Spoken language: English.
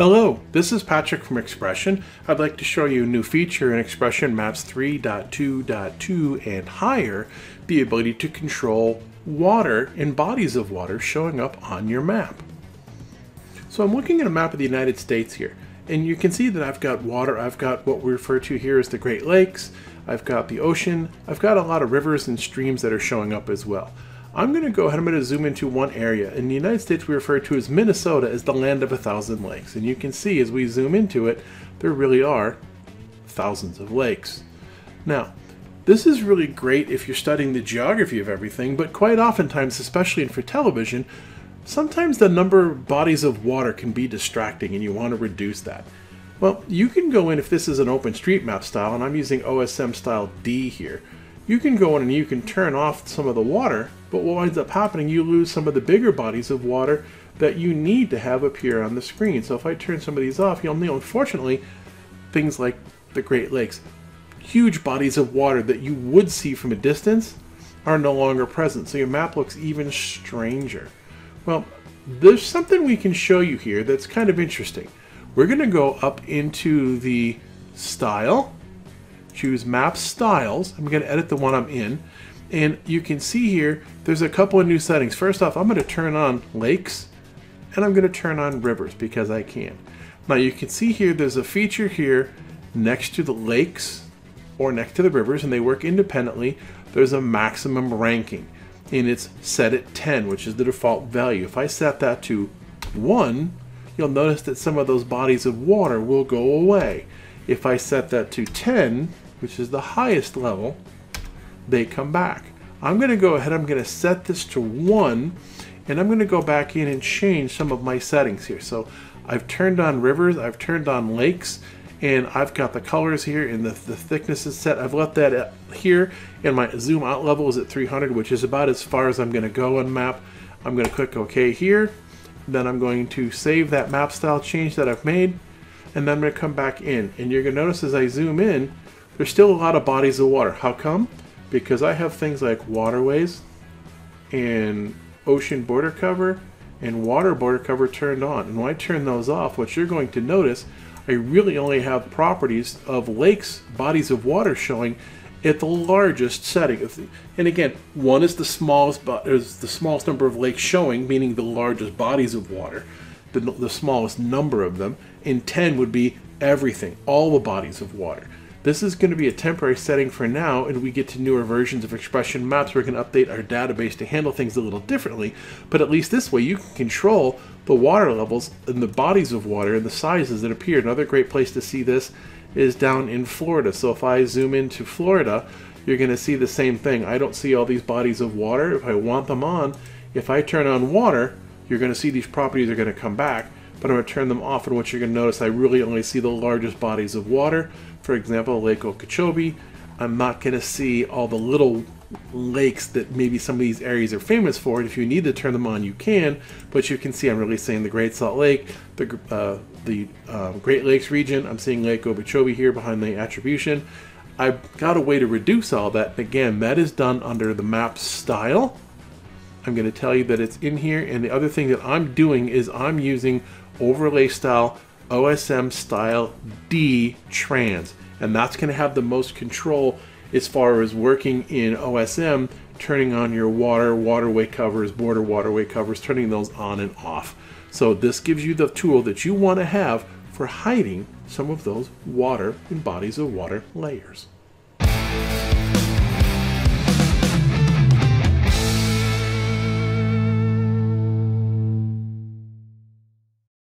Hello, this is Patrick from XPression. I'd like to show you a new feature in XPression Maps 3.2.2 and higher, the ability to control water and bodies of water showing up on your map. So I'm looking at a map of the United States here, and you can see that I've got water, I've got what we refer to here as the Great Lakes, I've got the ocean, I've got a lot of rivers and streams that are showing up as well. I'm going to go ahead, I'm going to zoom into one area. In the United States, we refer to as Minnesota as the land of a thousand lakes. And you can see as we zoom into it, there really are thousands of lakes. Now, this is really great if you're studying the geography of everything, but quite oftentimes, especially for television, sometimes the number of bodies of water can be distracting and you want to reduce that. Well, you can go in if this is an OpenStreetMap style, and I'm using OSM style D here you can go in and you can turn off some of the water, but what winds up happening, you lose some of the bigger bodies of water that you need to have appear on the screen. So if I turn some of these off, you'll know, unfortunately, things like the Great Lakes, huge bodies of water that you would see from a distance are no longer present. So your map looks even stranger. Well, there's something we can show you here that's kind of interesting. We're going to go up into the style choose map styles. I'm going to edit the one I'm in. And you can see here, there's a couple of new settings. First off, I'm going to turn on lakes and I'm going to turn on rivers because I can. Now you can see here, there's a feature here next to the lakes or next to the rivers and they work independently. There's a maximum ranking and it's set at 10, which is the default value. If I set that to 1, you'll notice that some of those bodies of water will go away. If I set that to 10, which is the highest level, they come back. I'm going to go ahead, I'm going to set this to 1, and I'm going to go back in and change some of my settings here. So I've turned on rivers, I've turned on lakes, and I've got the colors here and the, the thickness is set. I've left that uh, here, and my zoom out level is at 300, which is about as far as I'm going to go on map. I'm going to click OK here. Then I'm going to save that map style change that I've made, and then I'm going to come back in. And you're going to notice as I zoom in, there's still a lot of bodies of water. How come? Because I have things like waterways and ocean border cover and water border cover turned on. And when I turn those off, what you're going to notice, I really only have properties of lakes, bodies of water showing at the largest setting. And again, one is the smallest, is the smallest number of lakes showing, meaning the largest bodies of water, the, the smallest number of them. And 10 would be everything, all the bodies of water. This is going to be a temporary setting for now, and we get to newer versions of XPression Maps where we can update our database to handle things a little differently. But at least this way, you can control the water levels and the bodies of water and the sizes that appear. Another great place to see this is down in Florida. So if I zoom into Florida, you're going to see the same thing. I don't see all these bodies of water. If I want them on, if I turn on water, you're going to see these properties are going to come back but I'm going to turn them off and what you're going to notice I really only see the largest bodies of water. For example Lake Okeechobee. I'm not going to see all the little lakes that maybe some of these areas are famous for and if you need to turn them on you can but you can see I'm really seeing the Great Salt Lake the, uh, the uh, Great Lakes region. I'm seeing Lake Okeechobee here behind the attribution. I've got a way to reduce all that. Again that is done under the map style I'm going to tell you that it's in here and the other thing that I'm doing is I'm using overlay style OSM style D trans. And that's going to have the most control as far as working in OSM, turning on your water, waterway covers, border waterway covers, turning those on and off. So this gives you the tool that you want to have for hiding some of those water and bodies of water layers.